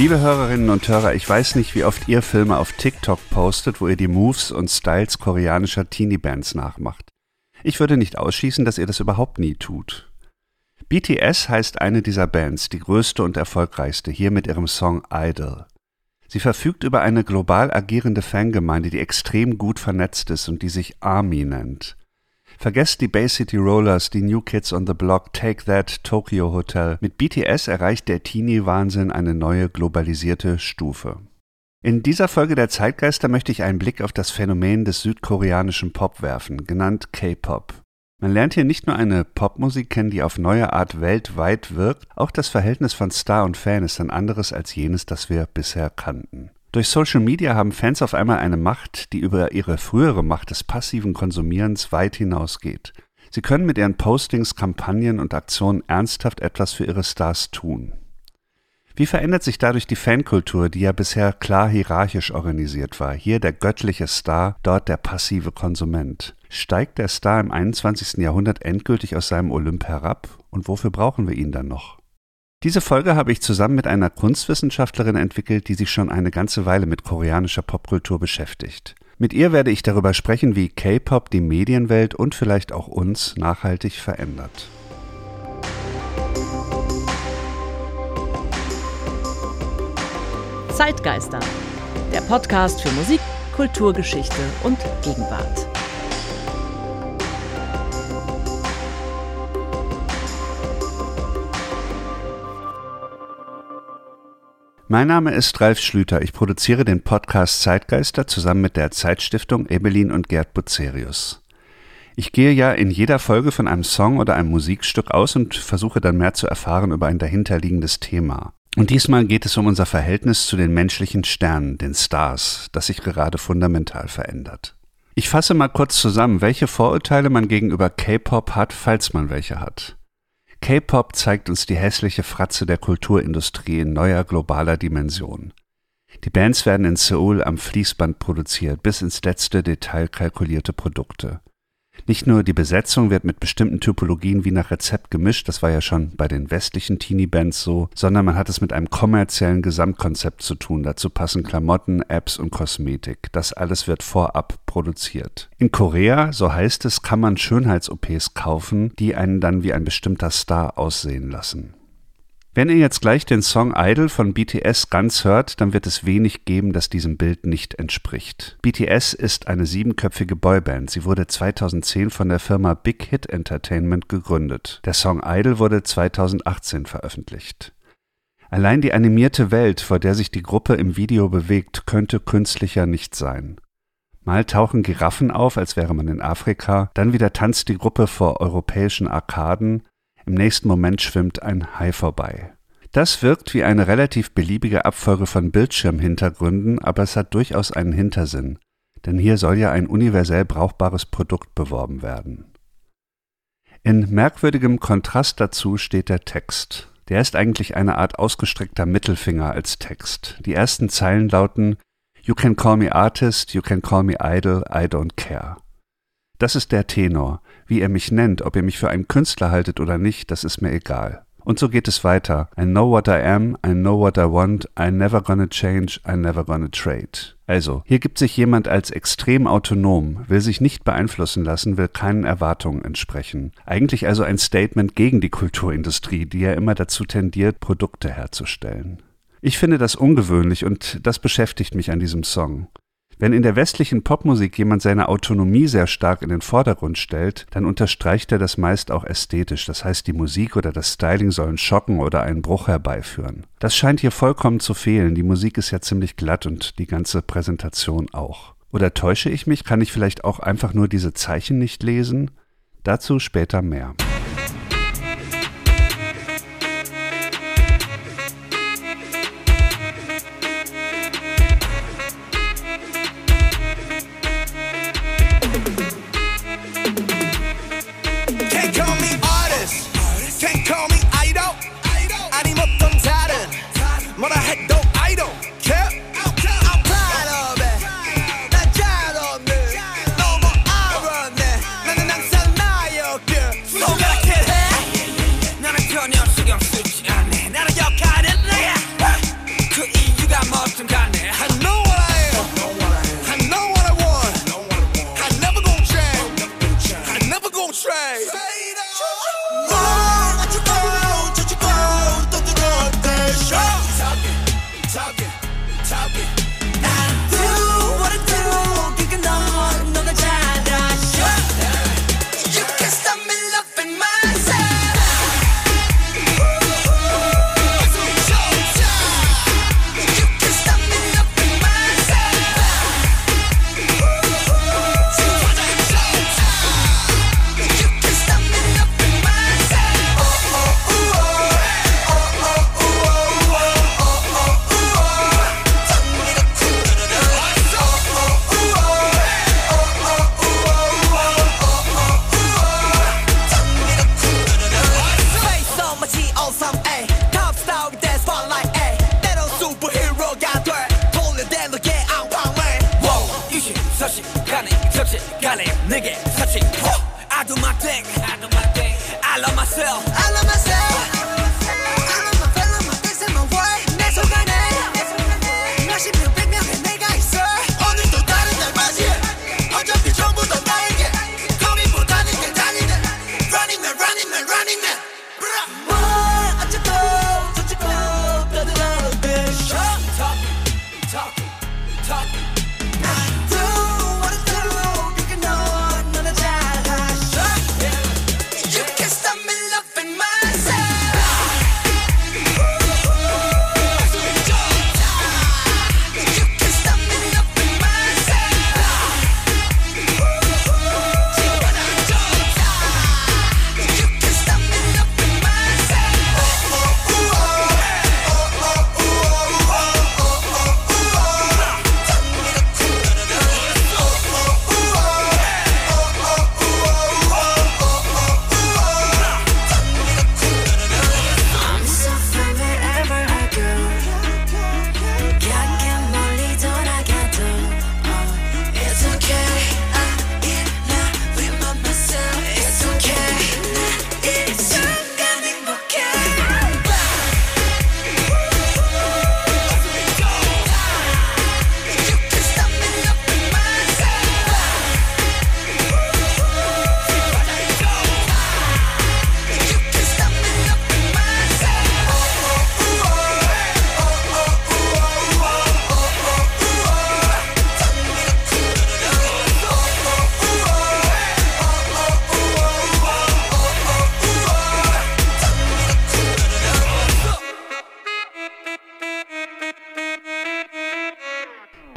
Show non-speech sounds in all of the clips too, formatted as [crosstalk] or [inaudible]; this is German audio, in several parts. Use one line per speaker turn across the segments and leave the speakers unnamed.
Liebe Hörerinnen und Hörer, ich weiß nicht, wie oft ihr Filme auf TikTok postet, wo ihr die Moves und Styles koreanischer Teenie-Bands nachmacht. Ich würde nicht ausschließen, dass ihr das überhaupt nie tut. BTS heißt eine dieser Bands, die größte und erfolgreichste, hier mit ihrem Song Idol. Sie verfügt über eine global agierende Fangemeinde, die extrem gut vernetzt ist und die sich ARMY nennt. Vergesst die Bay City Rollers, die New Kids on the Block, Take That, Tokyo Hotel. Mit BTS erreicht der Teenie-Wahnsinn eine neue globalisierte Stufe. In dieser Folge der Zeitgeister möchte ich einen Blick auf das Phänomen des südkoreanischen Pop werfen, genannt K-Pop. Man lernt hier nicht nur eine Popmusik kennen, die auf neue Art weltweit wirkt, auch das Verhältnis von Star und Fan ist ein anderes als jenes, das wir bisher kannten. Durch Social Media haben Fans auf einmal eine Macht, die über ihre frühere Macht des passiven Konsumierens weit hinausgeht. Sie können mit ihren Postings, Kampagnen und Aktionen ernsthaft etwas für ihre Stars tun. Wie verändert sich dadurch die Fankultur, die ja bisher klar hierarchisch organisiert war? Hier der göttliche Star, dort der passive Konsument. Steigt der Star im 21. Jahrhundert endgültig aus seinem Olymp herab? Und wofür brauchen wir ihn dann noch? Diese Folge habe ich zusammen mit einer Kunstwissenschaftlerin entwickelt, die sich schon eine ganze Weile mit koreanischer Popkultur beschäftigt. Mit ihr werde ich darüber sprechen, wie K-Pop die Medienwelt und vielleicht auch uns nachhaltig verändert.
Zeitgeister, der Podcast für Musik, Kulturgeschichte und Gegenwart.
Mein Name ist Ralf Schlüter. Ich produziere den Podcast Zeitgeister zusammen mit der Zeitstiftung Ebelin und Gerd Bucerius. Ich gehe ja in jeder Folge von einem Song oder einem Musikstück aus und versuche dann mehr zu erfahren über ein dahinterliegendes Thema. Und diesmal geht es um unser Verhältnis zu den menschlichen Sternen, den Stars, das sich gerade fundamental verändert. Ich fasse mal kurz zusammen, welche Vorurteile man gegenüber K-Pop hat, falls man welche hat. K-Pop zeigt uns die hässliche Fratze der Kulturindustrie in neuer globaler Dimension. Die Bands werden in Seoul am Fließband produziert, bis ins letzte Detail kalkulierte Produkte. Nicht nur die Besetzung wird mit bestimmten Typologien wie nach Rezept gemischt, das war ja schon bei den westlichen Teenie-Bands so, sondern man hat es mit einem kommerziellen Gesamtkonzept zu tun. Dazu passen Klamotten, Apps und Kosmetik. Das alles wird vorab produziert. In Korea, so heißt es, kann man Schönheits-OPs kaufen, die einen dann wie ein bestimmter Star aussehen lassen. Wenn ihr jetzt gleich den Song Idol von BTS ganz hört, dann wird es wenig geben, das diesem Bild nicht entspricht. BTS ist eine siebenköpfige Boyband. Sie wurde 2010 von der Firma Big Hit Entertainment gegründet. Der Song Idol wurde 2018 veröffentlicht. Allein die animierte Welt, vor der sich die Gruppe im Video bewegt, könnte künstlicher nicht sein. Mal tauchen Giraffen auf, als wäre man in Afrika, dann wieder tanzt die Gruppe vor europäischen Arkaden, im nächsten Moment schwimmt ein Hai vorbei. Das wirkt wie eine relativ beliebige Abfolge von Bildschirmhintergründen, aber es hat durchaus einen Hintersinn, denn hier soll ja ein universell brauchbares Produkt beworben werden. In merkwürdigem Kontrast dazu steht der Text. Der ist eigentlich eine Art ausgestreckter Mittelfinger als Text. Die ersten Zeilen lauten You can call me artist, you can call me idol, I don't care. Das ist der Tenor. Wie ihr mich nennt, ob ihr mich für einen Künstler haltet oder nicht, das ist mir egal. Und so geht es weiter. I know what I am, I know what I want, I never gonna change, I never gonna trade. Also, hier gibt sich jemand als extrem autonom, will sich nicht beeinflussen lassen, will keinen Erwartungen entsprechen. Eigentlich also ein Statement gegen die Kulturindustrie, die ja immer dazu tendiert, Produkte herzustellen. Ich finde das ungewöhnlich und das beschäftigt mich an diesem Song. Wenn in der westlichen Popmusik jemand seine Autonomie sehr stark in den Vordergrund stellt, dann unterstreicht er das meist auch ästhetisch. Das heißt, die Musik oder das Styling sollen schocken oder einen Bruch herbeiführen. Das scheint hier vollkommen zu fehlen. Die Musik ist ja ziemlich glatt und die ganze Präsentation auch. Oder täusche ich mich? Kann ich vielleicht auch einfach nur diese Zeichen nicht lesen? Dazu später mehr.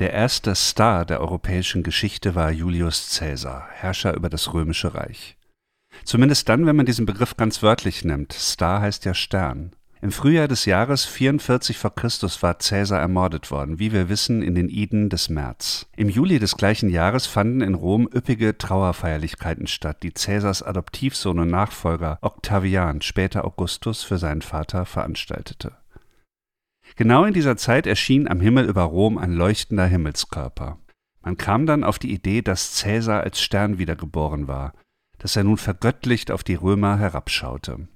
Der erste Star der europäischen Geschichte war Julius Caesar, Herrscher über das römische Reich. Zumindest dann, wenn man diesen Begriff ganz wörtlich nimmt. Star heißt ja Stern. Im Frühjahr des Jahres 44 v. Chr. war Caesar ermordet worden, wie wir wissen, in den Iden des März. Im Juli des gleichen Jahres fanden in Rom üppige Trauerfeierlichkeiten statt, die Caesars Adoptivsohn und Nachfolger Octavian, später Augustus, für seinen Vater veranstaltete. Genau in dieser Zeit erschien am Himmel über Rom ein leuchtender Himmelskörper. Man kam dann auf die Idee, dass Cäsar als Stern wiedergeboren war, dass er nun vergöttlicht auf die Römer herabschaute.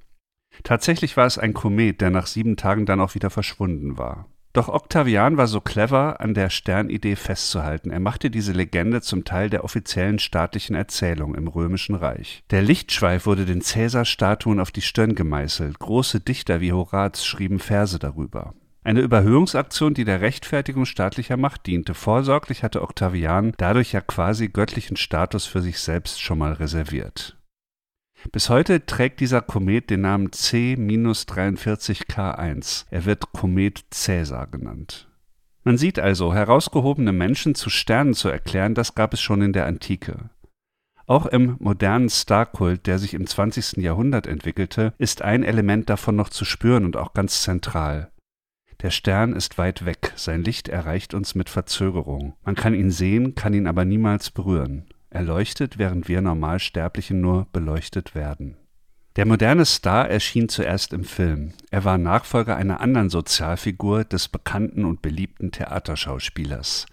Tatsächlich war es ein Komet, der nach sieben Tagen dann auch wieder verschwunden war. Doch Octavian war so clever, an der Sternidee festzuhalten. Er machte diese Legende zum Teil der offiziellen staatlichen Erzählung im Römischen Reich. Der Lichtschweif wurde den Cäsar-Statuen auf die Stirn gemeißelt. Große Dichter wie Horaz schrieben Verse darüber. Eine Überhöhungsaktion, die der Rechtfertigung staatlicher Macht diente. Vorsorglich hatte Octavian dadurch ja quasi göttlichen Status für sich selbst schon mal reserviert. Bis heute trägt dieser Komet den Namen C-43K1. Er wird Komet Caesar genannt. Man sieht also, herausgehobene Menschen zu Sternen zu erklären, das gab es schon in der Antike. Auch im modernen Starkult, der sich im 20. Jahrhundert entwickelte, ist ein Element davon noch zu spüren und auch ganz zentral. Der Stern ist weit weg, sein Licht erreicht uns mit Verzögerung. Man kann ihn sehen, kann ihn aber niemals berühren. Er leuchtet, während wir Normalsterblichen nur beleuchtet werden. Der moderne Star erschien zuerst im Film. Er war Nachfolger einer anderen Sozialfigur des bekannten und beliebten Theaterschauspielers.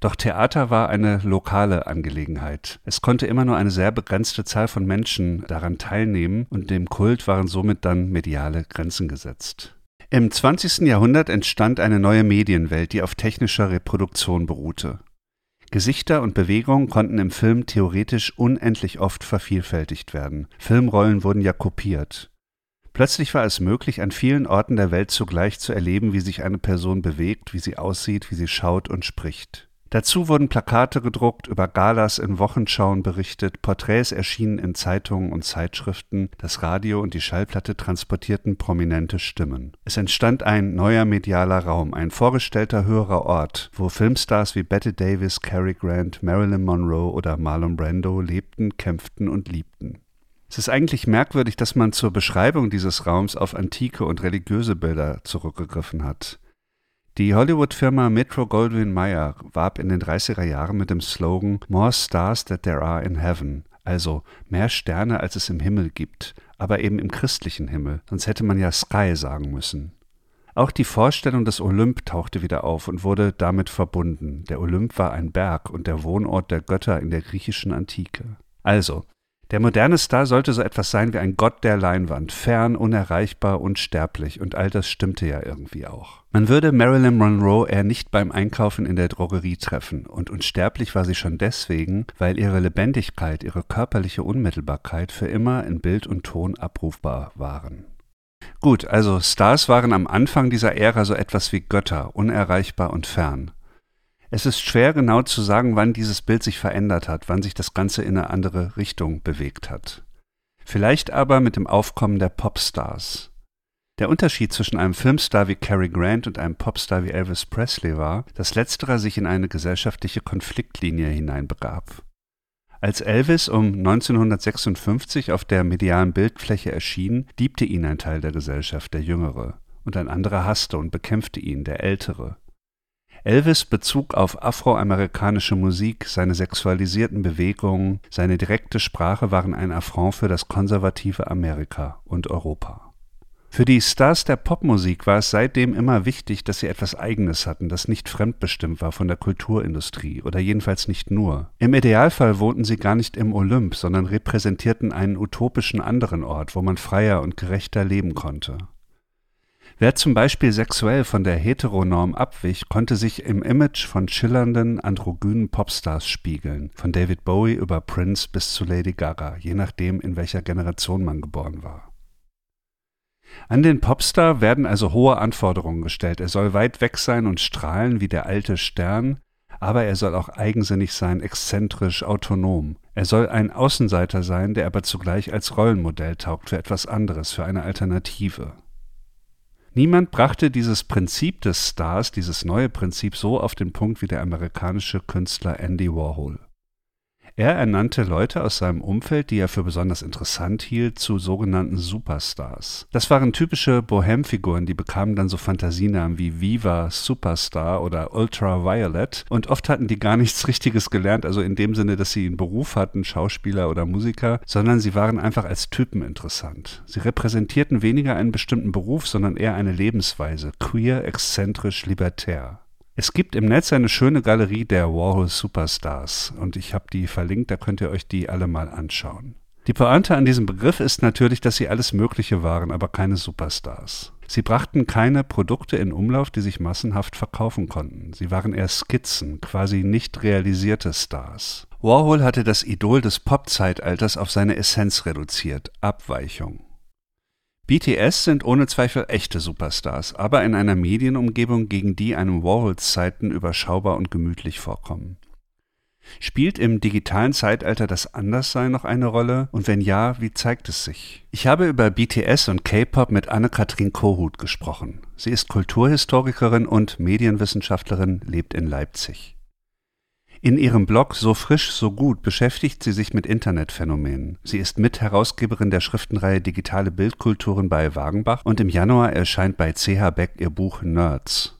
Doch Theater war eine lokale Angelegenheit. Es konnte immer nur eine sehr begrenzte Zahl von Menschen daran teilnehmen und dem Kult waren somit dann mediale Grenzen gesetzt. Im 20. Jahrhundert entstand eine neue Medienwelt, die auf technischer Reproduktion beruhte. Gesichter und Bewegungen konnten im Film theoretisch unendlich oft vervielfältigt werden. Filmrollen wurden ja kopiert. Plötzlich war es möglich, an vielen Orten der Welt zugleich zu erleben, wie sich eine Person bewegt, wie sie aussieht, wie sie schaut und spricht. Dazu wurden Plakate gedruckt, über Galas in Wochenschauen berichtet, Porträts erschienen in Zeitungen und Zeitschriften, das Radio und die Schallplatte transportierten prominente Stimmen. Es entstand ein neuer medialer Raum, ein vorgestellter höherer Ort, wo Filmstars wie Betty Davis, Cary Grant, Marilyn Monroe oder Marlon Brando lebten, kämpften und liebten. Es ist eigentlich merkwürdig, dass man zur Beschreibung dieses Raums auf antike und religiöse Bilder zurückgegriffen hat. Die Hollywood-Firma Metro Goldwyn Mayer warb in den 30er Jahren mit dem Slogan More Stars That There Are in Heaven, also mehr Sterne, als es im Himmel gibt, aber eben im christlichen Himmel, sonst hätte man ja Sky sagen müssen. Auch die Vorstellung des Olymp tauchte wieder auf und wurde damit verbunden. Der Olymp war ein Berg und der Wohnort der Götter in der griechischen Antike. Also, Der moderne Star sollte so etwas sein wie ein Gott der Leinwand, fern, unerreichbar, unsterblich, und all das stimmte ja irgendwie auch. Man würde Marilyn Monroe eher nicht beim Einkaufen in der Drogerie treffen, und unsterblich war sie schon deswegen, weil ihre Lebendigkeit, ihre körperliche Unmittelbarkeit für immer in Bild und Ton abrufbar waren. Gut, also Stars waren am Anfang dieser Ära so etwas wie Götter, unerreichbar und fern. Es ist schwer genau zu sagen, wann dieses Bild sich verändert hat, wann sich das Ganze in eine andere Richtung bewegt hat. Vielleicht aber mit dem Aufkommen der Popstars. Der Unterschied zwischen einem Filmstar wie Cary Grant und einem Popstar wie Elvis Presley war, dass letzterer sich in eine gesellschaftliche Konfliktlinie hineinbegab. Als Elvis um 1956 auf der medialen Bildfläche erschien, liebte ihn ein Teil der Gesellschaft, der Jüngere, und ein anderer hasste und bekämpfte ihn, der Ältere. Elvis Bezug auf afroamerikanische Musik, seine sexualisierten Bewegungen, seine direkte Sprache waren ein Affront für das konservative Amerika und Europa. Für die Stars der Popmusik war es seitdem immer wichtig, dass sie etwas Eigenes hatten, das nicht fremdbestimmt war von der Kulturindustrie oder jedenfalls nicht nur. Im Idealfall wohnten sie gar nicht im Olymp, sondern repräsentierten einen utopischen anderen Ort, wo man freier und gerechter leben konnte. Wer zum Beispiel sexuell von der Heteronorm abwich, konnte sich im Image von schillernden, androgynen Popstars spiegeln, von David Bowie über Prince bis zu Lady Gaga, je nachdem, in welcher Generation man geboren war. An den Popstar werden also hohe Anforderungen gestellt. Er soll weit weg sein und strahlen wie der alte Stern, aber er soll auch eigensinnig sein, exzentrisch, autonom. Er soll ein Außenseiter sein, der aber zugleich als Rollenmodell taugt für etwas anderes, für eine Alternative. Niemand brachte dieses Prinzip des Stars, dieses neue Prinzip so auf den Punkt wie der amerikanische Künstler Andy Warhol. Er ernannte Leute aus seinem Umfeld, die er für besonders interessant hielt, zu sogenannten Superstars. Das waren typische Bohem-Figuren, die bekamen dann so Fantasienamen wie Viva, Superstar oder Ultraviolet und oft hatten die gar nichts [laughs] Richtiges gelernt, also in dem Sinne, dass sie einen Beruf hatten, Schauspieler oder Musiker, sondern sie waren einfach als Typen interessant. Sie repräsentierten weniger einen bestimmten Beruf, sondern eher eine Lebensweise, queer, exzentrisch, libertär. Es gibt im Netz eine schöne Galerie der Warhol Superstars und ich habe die verlinkt, da könnt ihr euch die alle mal anschauen. Die Pointe an diesem Begriff ist natürlich, dass sie alles Mögliche waren, aber keine Superstars. Sie brachten keine Produkte in Umlauf, die sich massenhaft verkaufen konnten. Sie waren eher Skizzen, quasi nicht realisierte Stars. Warhol hatte das Idol des Pop-Zeitalters auf seine Essenz reduziert, Abweichung. BTS sind ohne Zweifel echte Superstars, aber in einer Medienumgebung, gegen die einem Warhols Zeiten überschaubar und gemütlich vorkommen. Spielt im digitalen Zeitalter das Anderssein noch eine Rolle? Und wenn ja, wie zeigt es sich? Ich habe über BTS und K-Pop mit Anne-Kathrin Kohut gesprochen. Sie ist Kulturhistorikerin und Medienwissenschaftlerin, lebt in Leipzig. In ihrem Blog So frisch, so gut beschäftigt sie sich mit Internetphänomenen. Sie ist Mitherausgeberin der Schriftenreihe Digitale Bildkulturen bei Wagenbach und im Januar erscheint bei CH Beck ihr Buch Nerds.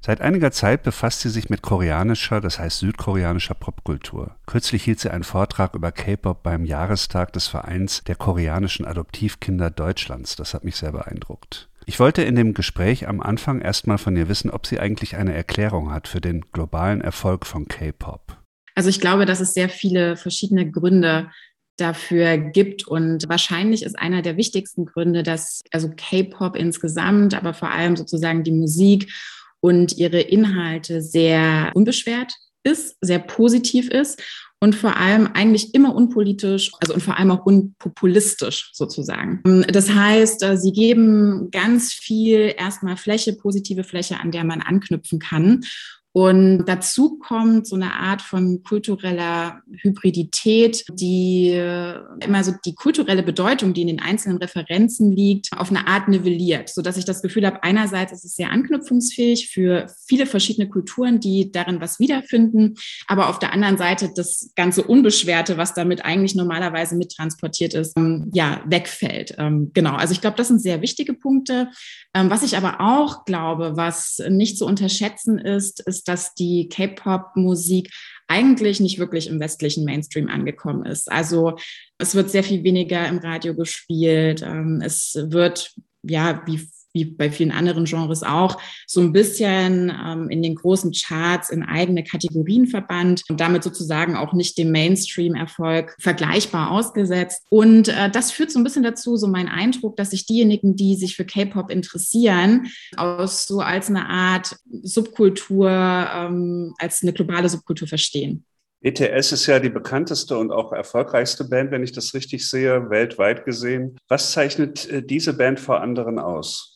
Seit einiger Zeit befasst sie sich mit koreanischer, das heißt südkoreanischer Popkultur. Kürzlich hielt sie einen Vortrag über K-Pop beim Jahrestag des Vereins der koreanischen Adoptivkinder Deutschlands. Das hat mich sehr beeindruckt. Ich wollte in dem Gespräch am Anfang erstmal von ihr wissen, ob sie eigentlich eine Erklärung hat für den globalen Erfolg von K-Pop.
Also ich glaube, dass es sehr viele verschiedene Gründe dafür gibt. Und wahrscheinlich ist einer der wichtigsten Gründe, dass also K-Pop insgesamt, aber vor allem sozusagen die Musik und ihre Inhalte sehr unbeschwert ist, sehr positiv ist und vor allem eigentlich immer unpolitisch, also und vor allem auch unpopulistisch sozusagen. Das heißt, äh, sie geben ganz viel erstmal Fläche, positive Fläche, an der man anknüpfen kann. Und dazu kommt so eine Art von kultureller Hybridität, die äh, immer so die kulturelle Bedeutung, die in den einzelnen Referenzen liegt, auf eine Art nivelliert, so dass ich das Gefühl habe, einerseits ist es sehr anknüpfungsfähig für viele verschiedene Kulturen, die darin was wiederfinden, aber auf der anderen Seite das ganze Unbeschwerte, was damit eigentlich normalerweise mittransportiert ist, ähm, ja, wegfällt. Ähm, genau. Also ich glaube, das sind sehr wichtige Punkte. Ähm, was ich aber auch glaube, was nicht zu unterschätzen ist, ist, ist, dass die K-Pop-Musik eigentlich nicht wirklich im westlichen Mainstream angekommen ist. Also es wird sehr viel weniger im Radio gespielt. Ähm, es wird ja, wie wie bei vielen anderen Genres auch, so ein bisschen ähm, in den großen Charts in eigene Kategorien verbannt und damit sozusagen auch nicht dem Mainstream-Erfolg vergleichbar ausgesetzt. Und äh, das führt so ein bisschen dazu, so mein Eindruck, dass sich diejenigen, die sich für K-Pop interessieren, aus so als eine Art Subkultur, ähm, als eine globale Subkultur verstehen.
BTS ist ja die bekannteste und auch erfolgreichste Band, wenn ich das richtig sehe, weltweit gesehen. Was zeichnet äh, diese Band vor anderen aus?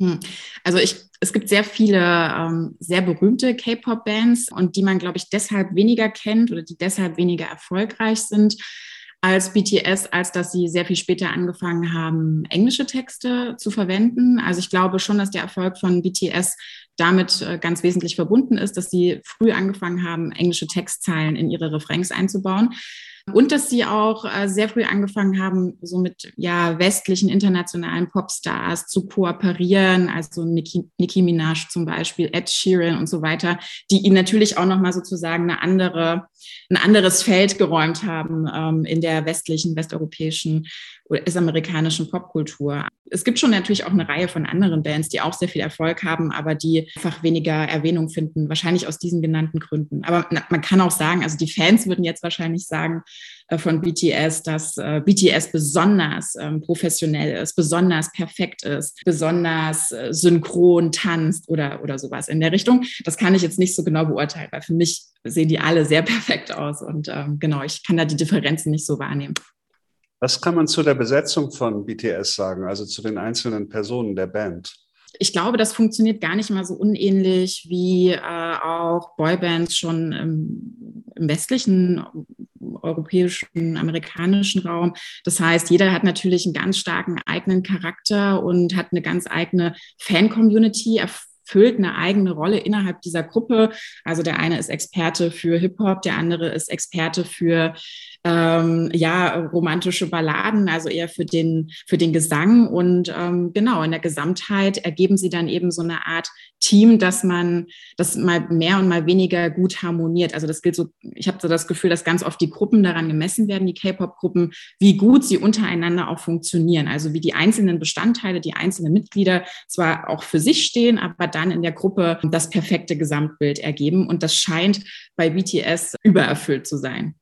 Hm. Also ich, es gibt sehr viele ähm, sehr berühmte K-Pop-Bands und die man, glaube ich, deshalb weniger kennt oder die deshalb weniger erfolgreich sind als BTS, als dass sie sehr viel später angefangen haben, englische Texte zu verwenden. Also ich glaube schon, dass der Erfolg von BTS damit äh, ganz wesentlich verbunden ist, dass sie früh angefangen haben, englische Textzeilen in ihre Refrains einzubauen. Und dass sie auch äh, sehr früh angefangen haben, so mit ja, westlichen internationalen Popstars zu kooperieren, also Nicki, Nicki Minaj zum Beispiel, Ed Sheeran und so weiter, die ihnen natürlich auch nochmal sozusagen eine andere, ein anderes Feld geräumt haben ähm, in der westlichen, westeuropäischen US-amerikanischen Popkultur. Es gibt schon natürlich auch eine Reihe von anderen Bands, die auch sehr viel Erfolg haben, aber die einfach weniger Erwähnung finden, wahrscheinlich aus diesen genannten Gründen. Aber man kann auch sagen, also die Fans würden jetzt wahrscheinlich sagen äh, von BTS, dass äh, BTS besonders ähm, professionell ist, besonders perfekt ist, besonders äh, synchron tanzt oder, oder sowas in der Richtung. Das kann ich jetzt nicht so genau beurteilen, weil für mich sehen die alle sehr [laughs] perfekt aus und ähm, genau, ich kann da die Differenzen nicht so wahrnehmen.
Was kann man zu der Besetzung von BTS sagen, also zu den einzelnen Personen der Band?
Ich glaube, das funktioniert gar nicht mal so unähnlich wie äh, auch Boybands schon im, im westlichen europäischen, amerikanischen Raum. Das heißt, jeder hat natürlich einen ganz starken eigenen Charakter und hat eine ganz eigene Fan-Community, erfüllt eine eigene Rolle innerhalb dieser Gruppe. Also der eine ist Experte für Hip-Hop, der andere ist Experte für ähm, ja, romantische Balladen, also eher für den, für den Gesang. Und ähm, genau, in der Gesamtheit ergeben sie dann eben so eine Art Team, dass man das mal mehr und mal weniger gut harmoniert. Also das gilt so, ich habe so das Gefühl, dass ganz oft die Gruppen daran gemessen werden, die K-Pop-Gruppen, wie gut sie untereinander auch funktionieren. Also wie die einzelnen Bestandteile, die einzelnen Mitglieder zwar auch für sich stehen, aber dann in der Gruppe das perfekte Gesamtbild ergeben. Und das scheint bei BTS übererfüllt zu sein.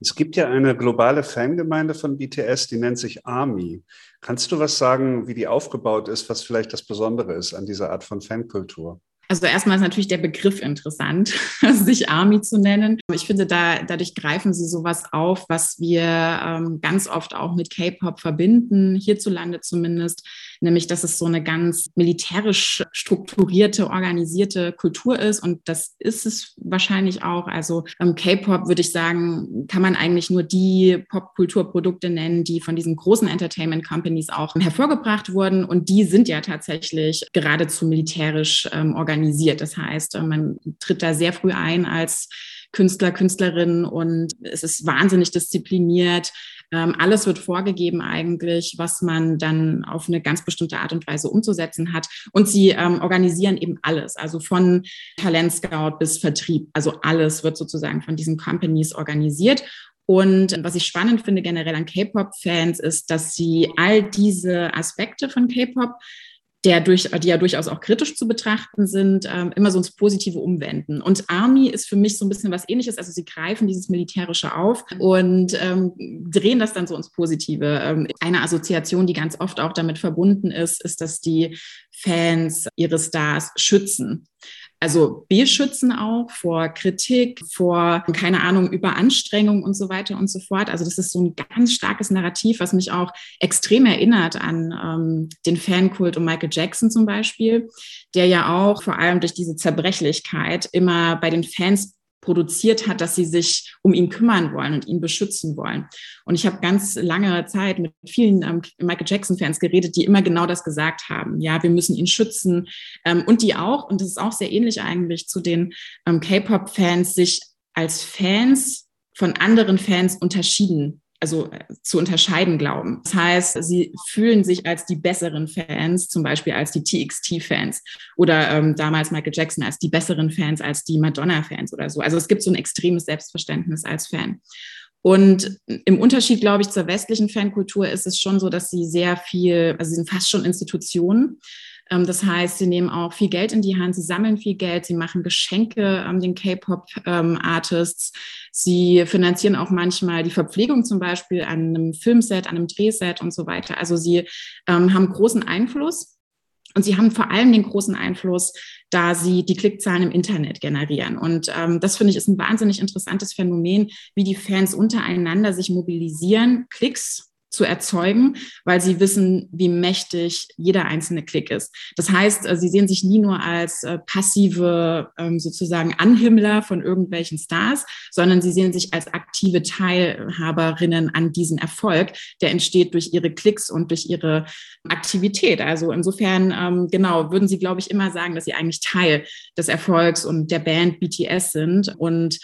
Es gibt ja eine globale Fangemeinde von BTS, die nennt sich ARMY. Kannst du was sagen, wie die aufgebaut ist, was vielleicht das Besondere ist an dieser Art von Fankultur?
Also erstmal ist natürlich der Begriff interessant, [laughs] sich Army zu nennen. Ich finde, da, dadurch greifen sie sowas auf, was wir ähm, ganz oft auch mit K-Pop verbinden, hierzulande zumindest, nämlich dass es so eine ganz militärisch strukturierte, organisierte Kultur ist. Und das ist es wahrscheinlich auch. Also ähm, K-Pop, würde ich sagen, kann man eigentlich nur die Popkulturprodukte nennen, die von diesen großen Entertainment Companies auch hervorgebracht wurden. Und die sind ja tatsächlich geradezu militärisch ähm, organisiert. Das heißt, äh, man tritt da sehr früh ein als Künstler, Künstlerin und es ist wahnsinnig diszipliniert. Ähm, alles wird vorgegeben eigentlich, was man dann auf eine ganz bestimmte Art und Weise umzusetzen hat. Und sie ähm, organisieren eben alles, also von Talentscout bis Vertrieb. Also alles wird sozusagen von diesen Companies organisiert. Und was ich spannend finde generell an K-Pop-Fans ist, dass sie all diese Aspekte von K-Pop der durch, die ja durchaus auch kritisch zu betrachten sind, ähm, immer so ins Positive umwenden. Und Army ist für mich so ein bisschen was ähnliches. Also sie greifen dieses Militärische auf und ähm, drehen das dann so ins Positive. Ähm, eine Assoziation, die ganz oft auch damit verbunden ist, ist, dass die Fans ihre Stars schützen also beschützen auch vor Kritik, vor, keine Ahnung, Überanstrengung und so weiter und so fort. Also das ist so ein ganz starkes Narrativ, was mich auch extrem erinnert an ähm, den Fankult um Michael Jackson zum Beispiel, der ja auch vor allem durch diese Zerbrechlichkeit immer bei den Fans produziert hat, dass sie sich um ihn kümmern wollen und ihn beschützen wollen. Und ich habe ganz lange Zeit mit vielen ähm, Michael Jackson-Fans geredet, die immer genau das gesagt haben. Ja, wir müssen ihn schützen. Ähm, und die auch, und das ist auch sehr ähnlich eigentlich zu den ähm, K-Pop-Fans, sich als Fans von anderen Fans unterschieden also äh, zu unterscheiden glauben. Das heißt, sie fühlen sich als die besseren Fans, zum Beispiel als die TXT-Fans oder ähm, damals Michael Jackson als die besseren Fans als die Madonna-Fans oder so. Also es gibt so ein extremes Selbstverständnis als Fan. Und im Unterschied, glaube ich, zur westlichen Fankultur ist es schon so, dass sie sehr viel, also sie sind fast schon Institutionen. Ähm, das heißt, sie nehmen auch viel Geld in die Hand, sie sammeln viel Geld, sie machen Geschenke ähm, den K-Pop-Artists, ähm, sie finanzieren auch manchmal die Verpflegung zum Beispiel an einem Filmset, an einem Drehset und so weiter. Also sie ähm, haben großen Einfluss. Und sie haben vor allem den großen Einfluss, da sie die Klickzahlen im Internet generieren. Und ähm, das finde ich ist ein wahnsinnig interessantes Phänomen, wie die Fans untereinander sich mobilisieren, Klicks zu erzeugen, weil sie wissen, wie mächtig jeder einzelne Klick ist. Das heißt, äh, sie sehen sich nie nur als äh, passive ähm, sozusagen Anhimmler von irgendwelchen Stars, sondern sie sehen sich als aktive Teilhaberinnen an diesem Erfolg, der entsteht durch ihre Klicks und durch ihre Aktivität. Also insofern, ähm, genau, würden sie, glaube ich, immer sagen, dass sie eigentlich Teil des Erfolgs und der Band BTS sind und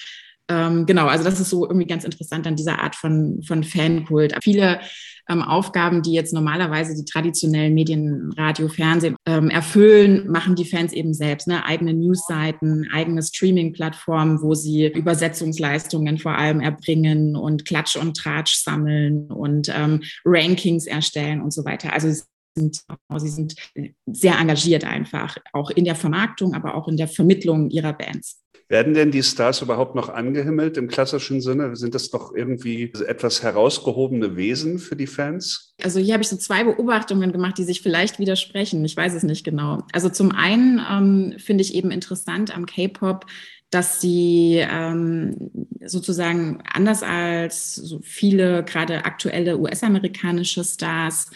ähm, genau, also das ist so irgendwie ganz interessant an dieser Art von, von Fankult. Viele ähm, Aufgaben, die jetzt normalerweise die traditionellen Medien, Radio, Fernsehen ähm, erfüllen, machen die Fans eben selbst. Ne? Eigene Newsseiten, eigene Streaming-Plattformen, wo sie Übersetzungsleistungen vor allem erbringen und Klatsch und Tratsch sammeln und ähm, Rankings erstellen und so weiter. Also sind, sie sind sehr engagiert einfach, auch in der Vermarktung, aber auch in der Vermittlung ihrer Bands.
Werden denn die Stars überhaupt noch angehimmelt im klassischen Sinne? Sind das doch irgendwie etwas herausgehobene Wesen für die Fans?
Also hier habe ich so zwei Beobachtungen gemacht, die sich vielleicht widersprechen. Ich weiß es nicht genau. Also zum einen ähm, finde ich eben interessant am K-Pop, dass sie ähm, sozusagen anders als so viele gerade aktuelle US-amerikanische Stars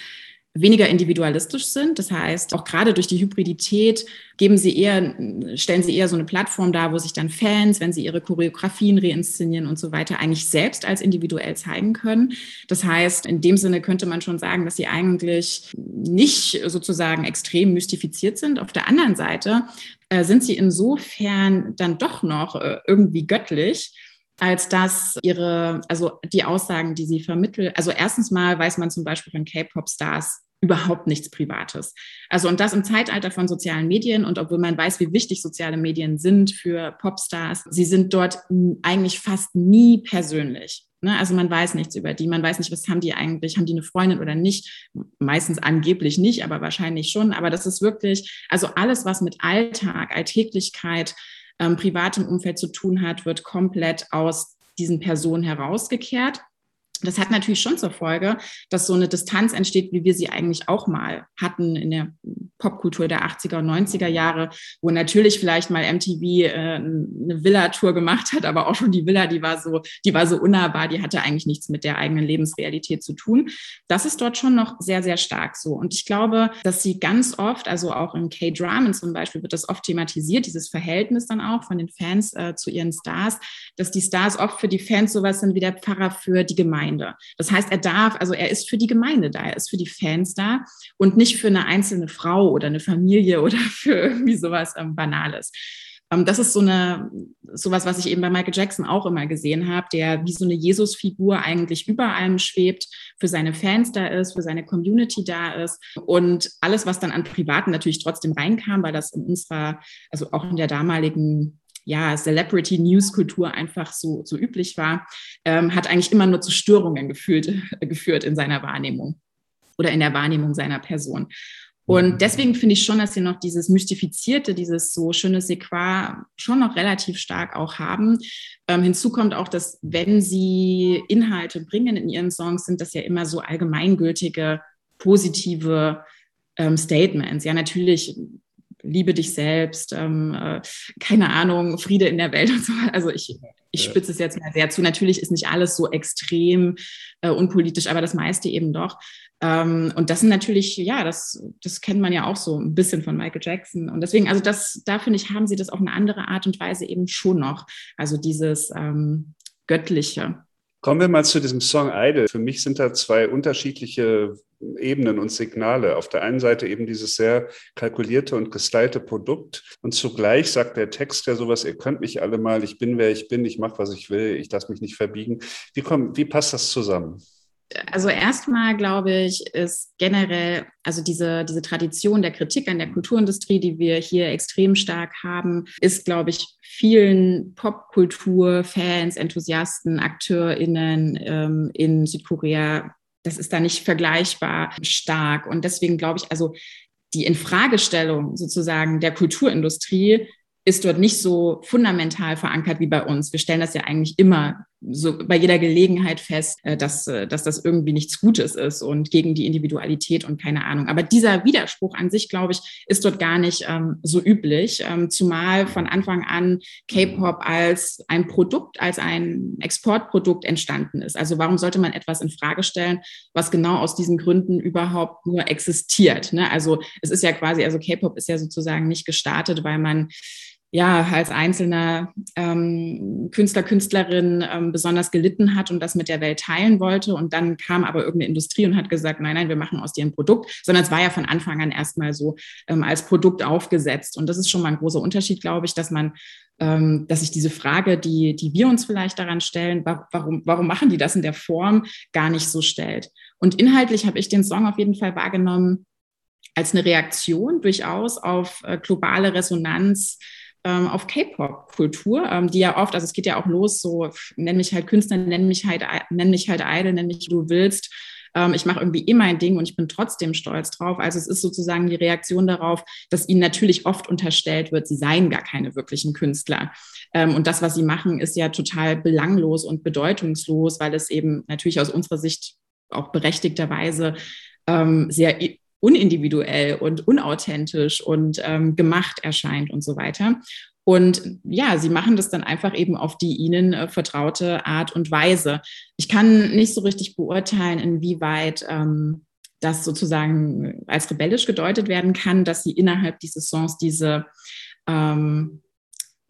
weniger individualistisch sind. Das heißt, auch gerade durch die Hybridität geben sie eher, stellen sie eher so eine Plattform dar, wo sich dann Fans, wenn sie ihre Choreografien reinszenieren und so weiter, eigentlich selbst als individuell zeigen können. Das heißt, in dem Sinne könnte man schon sagen, dass sie eigentlich nicht sozusagen extrem mystifiziert sind. Auf der anderen Seite äh, sind sie insofern dann doch noch äh, irgendwie göttlich, als dass ihre, also die Aussagen, die sie vermitteln, also erstens mal weiß man zum Beispiel von K-Pop-Stars überhaupt nichts Privates. Also und das im Zeitalter von sozialen Medien und obwohl man weiß, wie wichtig soziale Medien sind für Popstars, sie sind dort eigentlich fast nie persönlich. Ne? Also man weiß nichts über die, man weiß nicht, was haben die eigentlich, haben die eine Freundin oder nicht. Meistens angeblich nicht, aber wahrscheinlich schon. Aber das ist wirklich, also alles, was mit Alltag, Alltäglichkeit, ähm, privatem Umfeld zu tun hat, wird komplett aus diesen Personen herausgekehrt. Das hat natürlich schon zur Folge, dass so eine Distanz entsteht, wie wir sie eigentlich auch mal hatten in der Popkultur der 80er und 90er Jahre, wo natürlich vielleicht mal MTV äh, eine Villa-Tour gemacht hat, aber auch schon die Villa, die war so, die war so unnahbar, die hatte eigentlich nichts mit der eigenen Lebensrealität zu tun. Das ist dort schon noch sehr, sehr stark so. Und ich glaube, dass sie ganz oft, also auch in K-Dramen zum Beispiel, wird das oft thematisiert, dieses Verhältnis dann auch von den Fans äh, zu ihren Stars, dass die Stars oft für die Fans sowas sind wie der Pfarrer für die Gemeinde. Das heißt, er darf, also er ist für die Gemeinde da, er ist für die Fans da und nicht für eine einzelne Frau oder eine Familie [laughs] oder für irgendwie sowas ähm, Banales. Ähm, das ist so eine, sowas, was ich eben bei Michael Jackson auch immer gesehen habe, der wie so eine Jesus-Figur eigentlich über allem schwebt, für seine Fans da ist, für seine Community da ist und alles, was dann an Privaten natürlich trotzdem reinkam, weil das in unserer, also auch in der damaligen ja, Celebrity-News-Kultur einfach so, so üblich war, ähm, hat eigentlich immer nur zu Störungen gefühlt, [laughs] geführt in seiner Wahrnehmung oder in der Wahrnehmung seiner Person. Und mhm. deswegen finde ich schon, dass sie noch dieses Mystifizierte, dieses so schöne Sequoia schon noch relativ stark auch haben. Ähm, hinzu kommt auch, dass wenn sie Inhalte bringen in ihren Songs, sind das ja immer so allgemeingültige, positive ähm, Statements. Ja, natürlich liebe dich selbst, ähm, äh, keine Ahnung, Friede in der Welt und so. Also ich, ich spitze es jetzt mal sehr zu. Natürlich ist nicht alles so extrem äh, unpolitisch, aber das meiste eben doch. Ähm, und das sind natürlich, ja, das, das kennt man ja auch so ein bisschen von Michael Jackson. Und deswegen, also das, da finde ich, haben sie das auf eine andere Art und Weise eben schon noch. Also dieses ähm, Göttliche.
Kommen wir mal zu diesem Song Idol. Für mich sind da zwei unterschiedliche Ebenen und Signale. Auf der einen Seite eben dieses sehr kalkulierte und gestylte Produkt und zugleich sagt der Text ja sowas, ihr könnt mich alle mal, ich bin wer ich bin, ich mache was ich will, ich lasse mich nicht verbiegen. Wie, komm, wie passt das zusammen?
Also erstmal glaube ich, ist generell, also diese, diese Tradition der Kritik an der Kulturindustrie, die wir hier extrem stark haben, ist, glaube ich, vielen Popkultur-Fans, Enthusiasten, AkteurInnen ähm, in Südkorea, das ist da nicht vergleichbar stark. Und deswegen glaube ich, also die Infragestellung sozusagen der Kulturindustrie ist dort nicht so fundamental verankert wie bei uns. Wir stellen das ja eigentlich immer so bei jeder Gelegenheit fest, äh, dass, äh, dass das irgendwie nichts Gutes ist und gegen die Individualität und keine Ahnung. Aber dieser Widerspruch an sich, glaube ich, ist dort gar nicht ähm, so üblich, ähm, zumal von Anfang an K-Pop als ein Produkt, als ein Exportprodukt entstanden ist. Also warum sollte man etwas in Frage stellen, was genau aus diesen Gründen überhaupt nur existiert? Ne? Also es ist ja quasi, also K-Pop ist ja sozusagen nicht gestartet, weil man ja, als einzelner ähm, Künstler, Künstlerin ähm, besonders gelitten hat und das mit der Welt teilen wollte. Und dann kam aber irgendeine Industrie und hat gesagt, nein, nein, wir machen aus dir ein Produkt, sondern es war ja von Anfang an erstmal so ähm, als Produkt aufgesetzt. Und das ist schon mal ein großer Unterschied, glaube ich, dass man, ähm, dass sich diese Frage, die, die wir uns vielleicht daran stellen, warum, warum machen die das in der Form, gar nicht so stellt. Und inhaltlich habe ich den Song auf jeden Fall wahrgenommen als eine Reaktion durchaus auf äh, globale Resonanz auf K-Pop-Kultur, ähm, die ja oft, also es geht ja auch los, so nenn mich halt Künstler, nenn mich halt, nenn mich halt Idol, nenn mich, du willst. Ähm, ich mache irgendwie immer ein Ding und ich bin trotzdem stolz drauf. Also es ist sozusagen die Reaktion darauf, dass ihnen natürlich oft unterstellt wird, sie seien gar keine wirklichen Künstler. Ähm, und das, was sie machen, ist ja total belanglos und bedeutungslos, weil es eben natürlich aus unserer Sicht auch berechtigterweise ähm, sehr unindividuell und unauthentisch und ähm, gemacht erscheint und so weiter. Und ja, sie machen das dann einfach eben auf die ihnen äh, vertraute Art und Weise. Ich kann nicht so richtig beurteilen, inwieweit ähm, das sozusagen als rebellisch gedeutet werden kann, dass sie innerhalb dieses Songs diese ähm,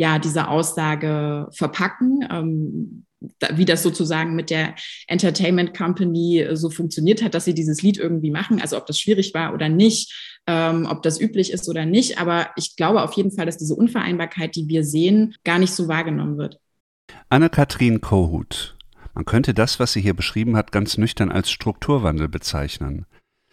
ja, diese Aussage verpacken. Ähm, wie das sozusagen mit der Entertainment Company äh, so funktioniert hat, dass sie dieses Lied irgendwie machen. Also ob das schwierig war oder nicht, ähm, ob das üblich ist oder nicht. Aber ich glaube auf jeden Fall, dass diese Unvereinbarkeit, die wir sehen, gar nicht so wahrgenommen wird.
Anne-Kathrin Kohut. Man könnte das, was sie hier beschrieben hat, ganz nüchtern als Strukturwandel bezeichnen.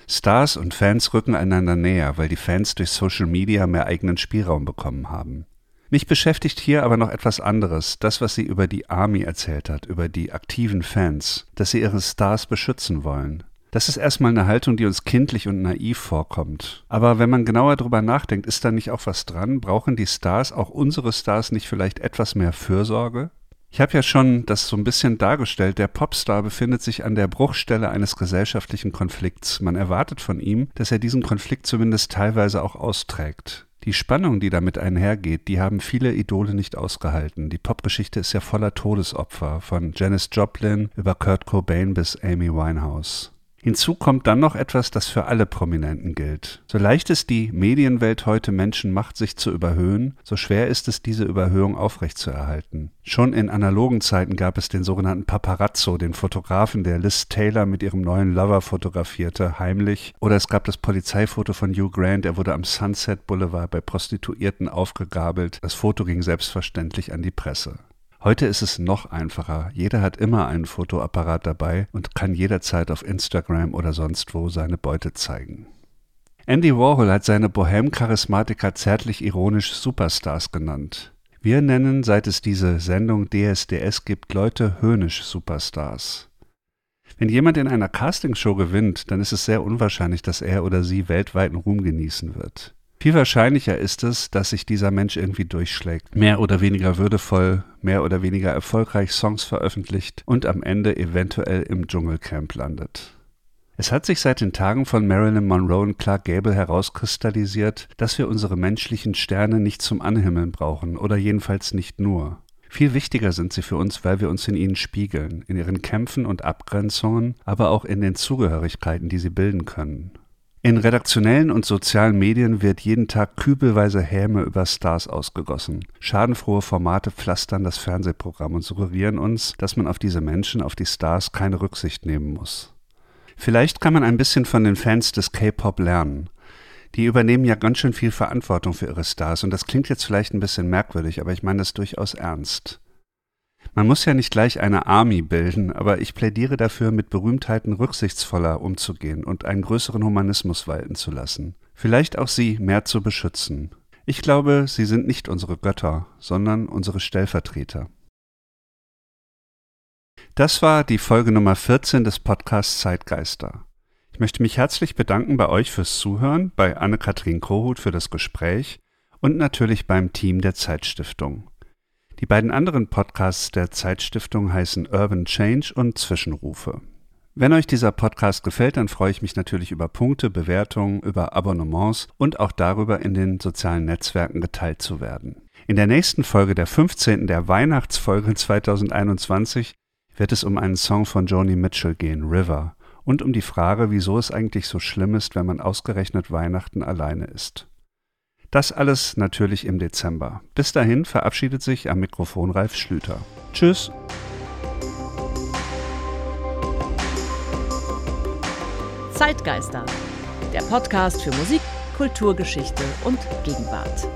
Stars und Fans rücken einander näher, weil die Fans durch Social Media mehr eigenen Spielraum bekommen haben. Mich beschäftigt hier aber noch etwas anderes, das, was sie über die Army erzählt hat, über die aktiven Fans, dass sie ihre Stars beschützen wollen. Das ist erstmal eine Haltung, die uns kindlich und naiv vorkommt. Aber wenn man genauer drüber nachdenkt, ist da nicht auch was dran? Brauchen die Stars, auch unsere Stars, nicht vielleicht etwas mehr Fürsorge? Ich habe ja schon das so ein bisschen dargestellt. Der Popstar befindet sich an der Bruchstelle eines gesellschaftlichen Konflikts. Man erwartet von ihm, dass er diesen Konflikt zumindest teilweise auch austrägt. Die Spannung, die damit einhergeht, die haben viele Idole nicht ausgehalten. Die Popgeschichte ist ja voller Todesopfer, von Janis Joplin über Kurt Cobain bis Amy Winehouse. Hinzu kommt dann noch etwas, das für alle Prominenten gilt. So leicht es die Medienwelt heute Menschen macht, sich zu überhöhen, so schwer ist es, diese Überhöhung aufrechtzuerhalten. Schon in analogen Zeiten gab es den sogenannten Paparazzo, den Fotografen, der Liz Taylor mit ihrem neuen Lover fotografierte, heimlich. Oder es gab das Polizeifoto von Hugh Grant, er wurde am Sunset Boulevard bei Prostituierten aufgegabelt. Das Foto ging selbstverständlich an die Presse. Heute ist es noch einfacher. Jeder hat immer einen Fotoapparat dabei und kann jederzeit auf Instagram oder sonst wo seine Beute zeigen. Andy Warhol hat seine Bohem-Charismatiker zärtlich ironisch Superstars genannt. Wir nennen, seit es diese Sendung DSDS gibt, Leute höhnisch Superstars. Wenn jemand in einer Castingshow gewinnt, dann ist es sehr unwahrscheinlich, dass er oder sie weltweiten Ruhm genießen wird. Viel wahrscheinlicher ist es, dass sich dieser Mensch irgendwie durchschlägt, mehr oder weniger würdevoll, mehr oder weniger erfolgreich Songs veröffentlicht und am Ende eventuell im Dschungelcamp landet. Es hat sich seit den Tagen von Marilyn Monroe und Clark Gable herauskristallisiert, dass wir unsere menschlichen Sterne nicht zum Anhimmeln brauchen oder jedenfalls nicht nur. Viel wichtiger sind sie für uns, weil wir uns in ihnen spiegeln, in ihren Kämpfen und Abgrenzungen, aber auch in den Zugehörigkeiten, die sie bilden können. In redaktionellen und sozialen Medien wird jeden Tag kübelweise Häme über Stars ausgegossen. Schadenfrohe Formate pflastern das Fernsehprogramm und suggerieren uns, dass man auf diese Menschen, auf die Stars keine Rücksicht nehmen muss. Vielleicht kann man ein bisschen von den Fans des K-Pop lernen. Die übernehmen ja ganz schön viel Verantwortung für ihre Stars und das klingt jetzt vielleicht ein bisschen merkwürdig, aber ich meine das durchaus ernst. Man muss ja nicht gleich eine Army bilden, aber ich plädiere dafür, mit Berühmtheiten rücksichtsvoller umzugehen und einen größeren Humanismus walten zu lassen. Vielleicht auch sie mehr zu beschützen. Ich glaube, sie sind nicht unsere Götter, sondern unsere Stellvertreter. Das war die Folge Nummer 14 des Podcasts Zeitgeister. Ich möchte mich herzlich bedanken bei euch fürs Zuhören, bei Anne-Kathrin Kohut für das Gespräch und natürlich beim Team der Zeitstiftung. Die beiden anderen Podcasts der Zeitstiftung heißen Urban Change und Zwischenrufe. Wenn euch dieser Podcast gefällt, dann freue ich mich natürlich über Punkte, Bewertungen, über Abonnements und auch darüber, in den sozialen Netzwerken geteilt zu werden. In der nächsten Folge, der 15. der Weihnachtsfolge 2021, wird es um einen Song von Joni Mitchell gehen, River, und um die Frage, wieso es eigentlich so schlimm ist, wenn man ausgerechnet Weihnachten alleine ist. Das alles natürlich im Dezember. Bis dahin verabschiedet sich am Mikrofon Ralf Schlüter. Tschüss.
Zeitgeister, der Podcast für Musik, Kulturgeschichte und Gegenwart.